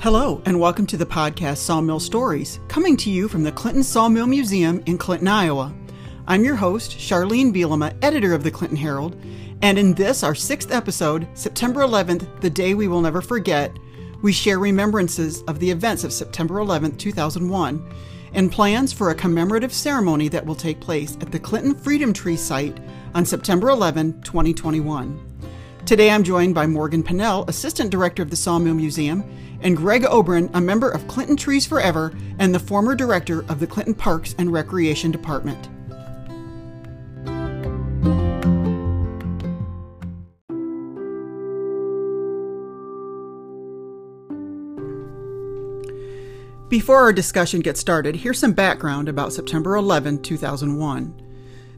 Hello, and welcome to the podcast Sawmill Stories, coming to you from the Clinton Sawmill Museum in Clinton, Iowa. I'm your host, Charlene Bielema, editor of the Clinton Herald, and in this, our sixth episode, September 11th, the day we will never forget, we share remembrances of the events of September 11th, 2001, and plans for a commemorative ceremony that will take place at the Clinton Freedom Tree site on September 11, 2021. Today I'm joined by Morgan Pannell, Assistant Director of the Sawmill Museum, and Gregg Obren, a member of Clinton Trees Forever and the former Director of the Clinton Parks and Recreation Department. Before our discussion gets started, here's some background about September 11, 2001.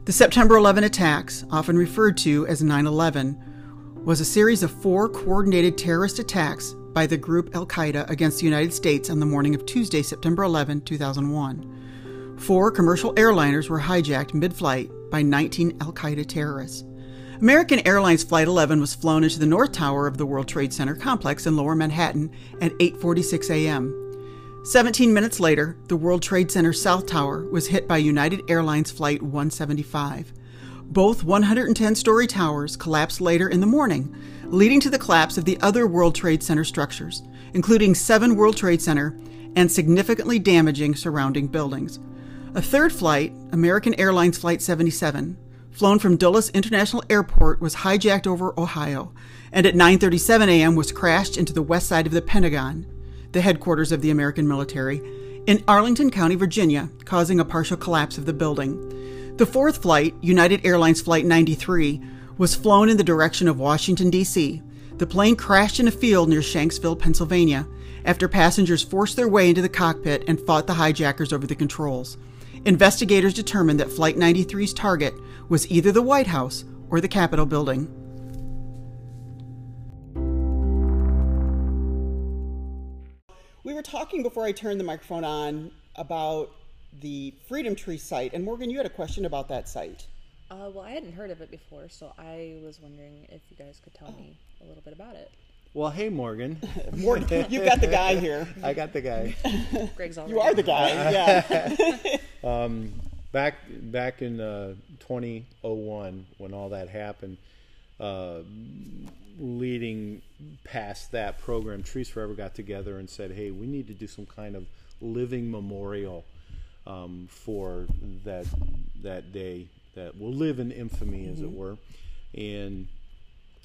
The September 11 attacks, often referred to as 9 11, was a series of four coordinated terrorist attacks by the group Al Qaeda against the United States on the morning of Tuesday, September 11, 2001. Four commercial airliners were hijacked mid flight by 19 Al Qaeda terrorists. American Airlines Flight 11 was flown into the North Tower of the World Trade Center complex in lower Manhattan at 8:46 a.m. 17 minutes later, the World Trade Center South Tower was hit by United Airlines Flight 175. Both 110 story towers collapsed later in the morning, leading to the collapse of the other World Trade Center structures, including 7 World Trade Center, and significantly damaging surrounding buildings. A third flight, American Airlines Flight 77, flown from Dulles International Airport was hijacked over Ohio and at 9:37 a.m. was crashed into the west side of the Pentagon, the headquarters of the American military, in Arlington County, Virginia, causing a partial collapse of the building. The fourth flight, United Airlines Flight 93, was flown in the direction of Washington, D.C. The plane crashed in a field near Shanksville, Pennsylvania, after passengers forced their way into the cockpit and fought the hijackers over the controls. Investigators determined that Flight 93's target was either the White House or the Capitol building. We were talking before I turned the microphone on about the Freedom Tree site. And Morgan, you had a question about that site. Uh, well, I hadn't heard of it before, so I was wondering if you guys could tell oh. me a little bit about it. Well, hey, Morgan. Morgan, you got the guy here. I got the guy. Gregg's already. You are the guy. Yeah. um, back back in uh, 2001, when all that happened, uh, leading past that program, Trees Forever got together and said, "Hey, we need to do some kind of living memorial um, for that that day that will live in infamy, as mm-hmm. it were. And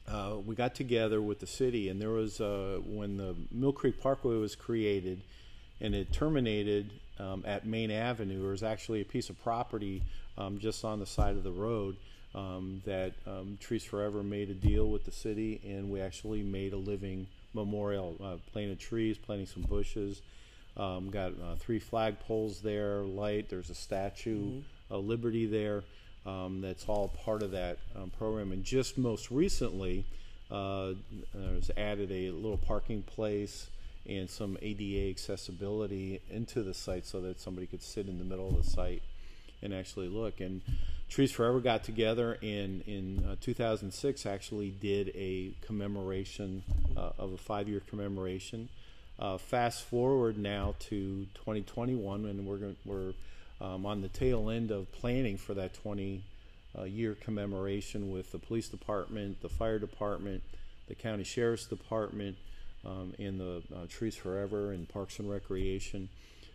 uh, we got together with the city, and there was uh, when the Mill Creek Parkway was created, and it terminated um, at Main Avenue. There was actually a piece of property um, just on the side of the road. Um, that um, Trees Forever made a deal with the city, and we actually made a living memorial, uh, planted trees, planting some bushes, um, got uh, three flagpoles there, light. There's a statue mm-hmm. of Liberty there. Um, that's all part of that um, program. And just most recently, uh, there's added a little parking place and some ADA accessibility into the site so that somebody could sit in the middle of the site and actually look. And Trees Forever got together and in uh, 2006 actually did a commemoration uh, of a five-year commemoration uh, fast forward now to 2021, and we're going, we're um, on the tail end of planning for that 20 uh, year commemoration with the police department, the fire department, the county sheriff's department, um, and the uh, Trees Forever and Parks and Recreation.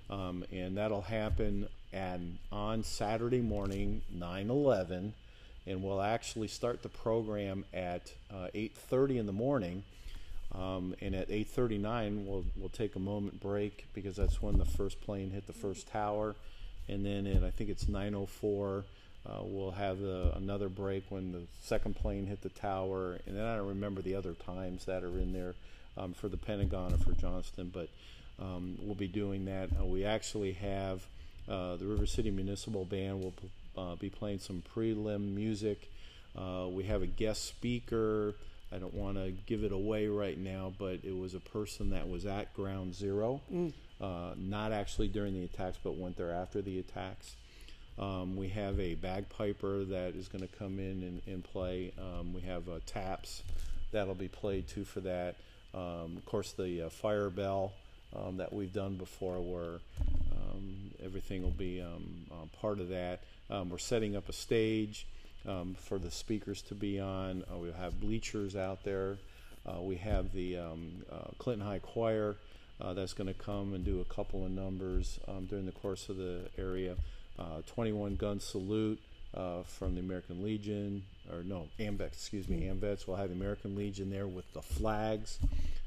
Um, and that'll happen at, on Saturday morning, 9 11. And we'll actually start the program at 8:30 uh, in the morning um, and at 8:39, we'll we'll take a moment break because that's when the first plane hit the first tower, and then at I think it's 9:04, uh, we'll have the, another break when the second plane hit the tower, and then I don't remember the other times that are in there um, for the Pentagon or for Johnstown, but um, we'll be doing that. Uh, we actually have uh, the River City Municipal Band will uh, be playing some prelim music. Uh, we have a guest speaker. I don't want to give it away right now, but it was a person that was at ground zero, mm. uh, not actually during the attacks, but went there after the attacks. Um, we have a bagpiper that is going to come in and, and play. Um, we have uh, taps that'll be played too for that. Um, of course, the uh, fire bell um, that we've done before, where um, everything will be um, uh, part of that. Um, we're setting up a stage um, for the speakers to be on. Uh, we'll have bleachers out there. Uh, we have the um, uh, Clinton High Choir uh, that's going to come and do a couple of numbers um, during the course of the area. Uh, 21 gun salute from the American Legion, or no, AMVETS, excuse me, AMVETS. We'll have the American Legion there with the flags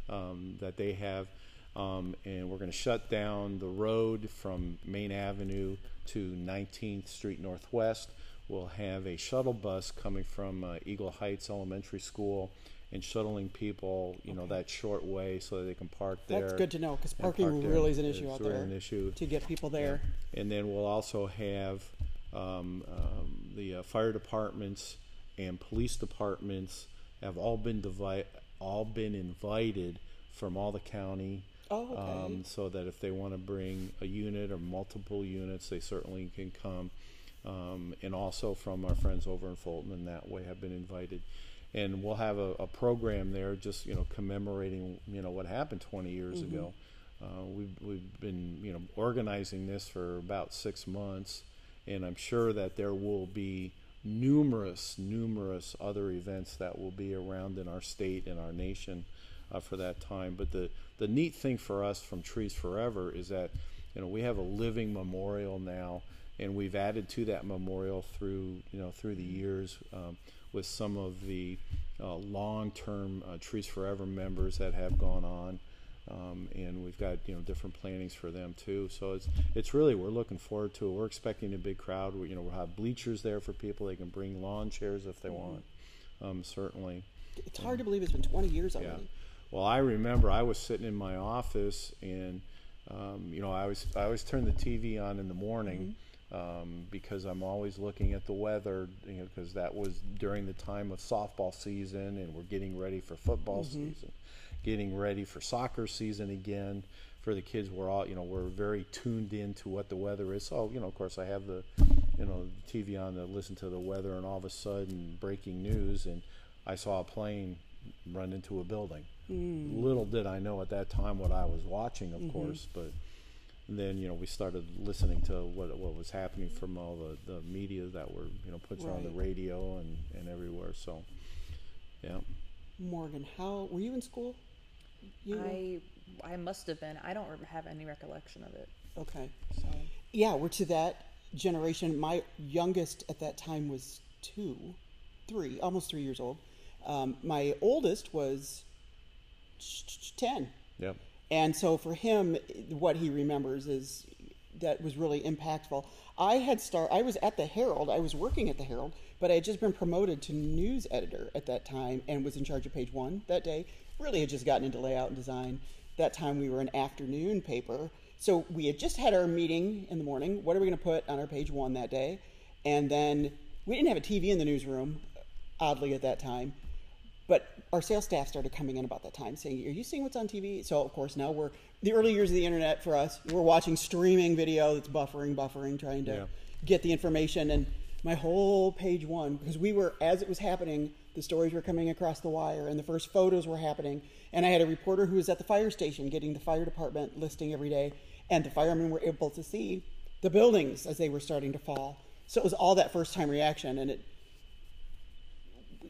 um, that they have. Um, and we're going to shut down the road from Main Avenue to 19th Street Northwest. We'll have a shuttle bus coming from uh, Eagle Heights Elementary School and shuttling people, you know, that short way so that they can park there. That's good to know because parking park really is an issue It's out really there an issue. to get people there. And then we'll also have um, um, the uh, fire departments and police departments have all been divi- all been invited from all the county. Oh, okay. Um, so that if they want to bring a unit or multiple units, they certainly can come. Um, and also from our friends over in Fulton, and that way have been invited. And we'll have a, a program there, just you know, commemorating you know what happened 20 years Mm-hmm. ago. Uh, we've we've been you know organizing this for about six months, and I'm sure that there will be numerous numerous other events that will be around in our state and our nation uh, for that time. But the the neat thing for us from Trees Forever is that you know we have a living memorial now, and we've added to that memorial through you know through the years um, with some of the uh, long-term uh, Trees Forever members that have gone on. Um, and we've got you know different plannings for them too. So it's it's really we're looking forward to it. We're expecting a big crowd. We, you know we'll have bleachers there for people. They can bring lawn chairs if they want. Um, certainly. It's hard to believe it's been 20 years Yeah. already. Well, I remember I was sitting in my office, and um, you know, I always I always turn the TV on in the morning um, because I'm always looking at the weather. You know, because that was during the time of softball season, and we're getting ready for football mm-hmm. season, getting ready for soccer season again. For the kids, we're all you know we're very tuned in to what the weather is. So you know, of course, I have the you know TV on to listen to the weather, and all of a sudden, breaking news, and I saw a plane run into a building. Mm. Little did I know at that time what I was watching, of mm-hmm. course, but then you know we started listening to what what was happening from all the, the media that were you know put on the radio and, and everywhere. So yeah, Morgan, how were you in school? You were? I I must have been. I don't have any recollection of it. okay. So Yeah, we're to that generation. My youngest at that time was two, three, almost three years old. Um, my oldest was t- t- 10. yeah, And so for him, what he remembers is that was really impactful. I had start. I was at the Herald. I was working at the Herald, but I had just been promoted to news editor at that time and was in charge of page one that day. Really had just gotten into layout and design. That time we were an afternoon paper, so we had just had our meeting in the morning. What are we going to put on our page one that day? And then we didn't have a TV in the newsroom, oddly at that time. But our sales staff started coming in about that time saying, Are you seeing what's on TV? So, of course, now we're the early years of the internet for us. We're watching streaming video that's buffering, buffering, trying to Yeah. get the information. And my whole page one, because we were, as it was happening, the stories were coming across the wire and the first photos were happening. And I had a reporter who was at the fire station getting the fire department listing every day. And the firemen were able to see the buildings as they were starting to fall. So it was all that first time reaction. And it,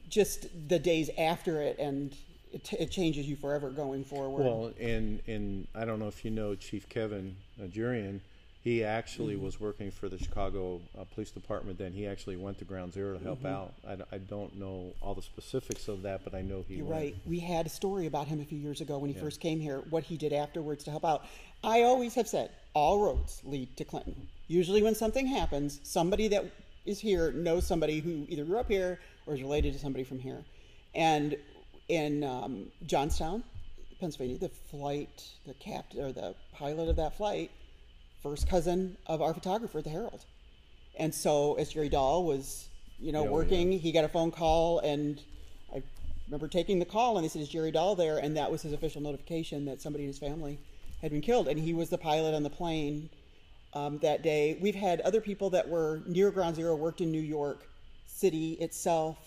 just the days after it, and it, t- it changes you forever going forward. Well, and and I don't know if you know Chief Kevin Jurian. He actually Mm-hmm. was working for the Chicago uh, Police Department. Then he actually went to Ground Zero to help Mm-hmm. out. I don't know all the specifics of that, but I know he You're went. right. We had a story about him a few years ago when he first came here, what he did afterwards to help out. I always have said all roads lead to Clinton. Usually, when something happens, somebody that is here knows somebody who either grew up here or is related to somebody from here. And in um, Johnstown, Pennsylvania, the flight, the captain or the pilot of that flight, first cousin of our photographer at the Herald. And so, as Jerry Dahl was, you know, Yeah, working, he got a phone call, and I remember taking the call, and they said, "Is Jerry Dahl there?" And that was his official notification that somebody in his family had been killed, and he was the pilot on the plane um, that day. We've had other people that were near Ground Zero, worked in New York City itself.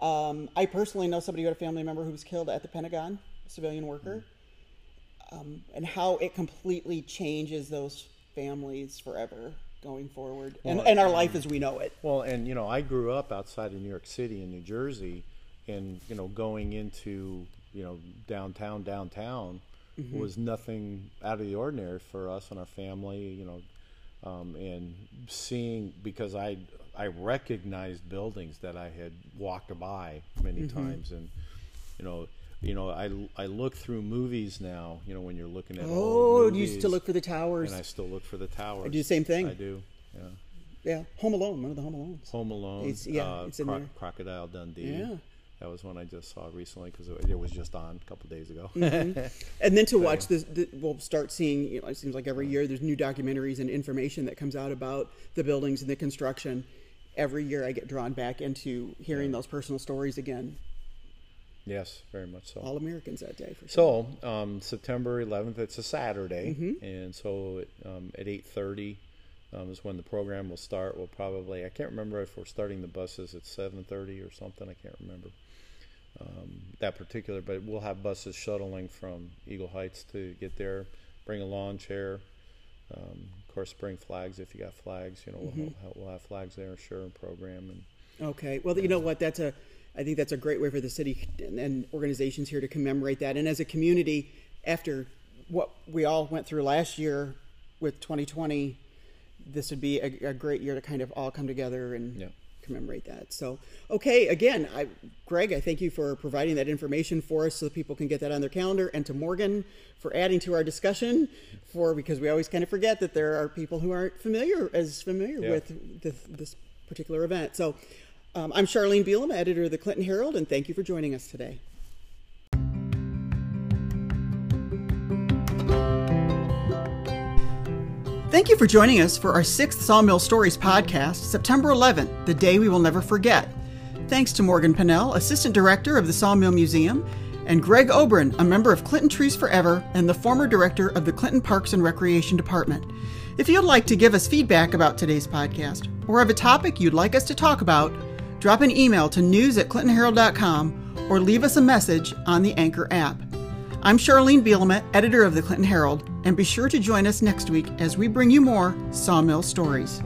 Um, I personally know somebody who had a family member who was killed at the Pentagon, a civilian worker. um, and how it completely changes those families forever going forward Well, and our life as we know it. Well, and you know, I grew up outside of New York City in New Jersey, and you know, going into you know downtown, downtown was nothing out of the ordinary for us and our family. You know, um, and seeing because I I recognized buildings that I had walked by many times, and you know. You know, I, I look through movies now. You know, when you're looking at Oh, old you used to look for the towers. and I still look for the towers. I do the same thing. I do. Yeah. yeah, Home Alone, one of the Home Alones. Home Alone. It's- yeah, uh, it's in Cro- there. Crocodile Dundee. Yeah. That was one I just saw recently because it, it was just on a couple days ago. Mm-hmm. And then to watch this, the, we'll start seeing. You know, it seems like every year there's new documentaries and information that comes out about the buildings and the construction. Every year I get drawn back into hearing those personal stories again. yes, very much so. All Americans that day for sure. So um, September 11th, it's a Saturday, Mm-hmm. and so um, at 8:30 um, is when the program will start. We'll probably I can't remember if we're starting the buses at 7:30 or something. I can't remember um, that particular, but we'll have buses shuttling from Eagle Heights to get there. Bring a lawn chair. Um, of course, bring flags if you got flags. You know, Mm-hmm. we'll, have, we'll have flags there, sure, and program and. Okay. Well, you know what? That's a. I think that's a great way for the city and, and organizations here to commemorate that. And as a community, after what we all went through last year with 2020, this would be a, a great year to kind of all come together and Yeah. Commemorate that. So, okay. Again, I, Gregg, I thank you for providing that information for us so that people can get that on their calendar, and to Morgan for adding to our discussion. For because we always kind of forget that there are people who aren't familiar as familiar Yeah. with this, this particular event. So. Um, I'm Charlene Bielema, editor of the Clinton Herald, and thank you for joining us today. Thank you for joining us for our sixth Sawmill Stories podcast, September 11th, the day we will never forget. Thanks to Morgan Pannell, Assistant Director of the Sawmill Museum, and Gregg Obren, a member of Clinton Trees Forever and the former Director of the Clinton Parks and Recreation Department. If you'd like to give us feedback about today's podcast or have a topic you'd like us to talk about, drop an email to news at clintonherald.com or leave us a message on the Anchor app. I'm Charlene Bielema, editor of the Clinton Herald, and be sure to join us next week as we bring you more Sawmill Stories.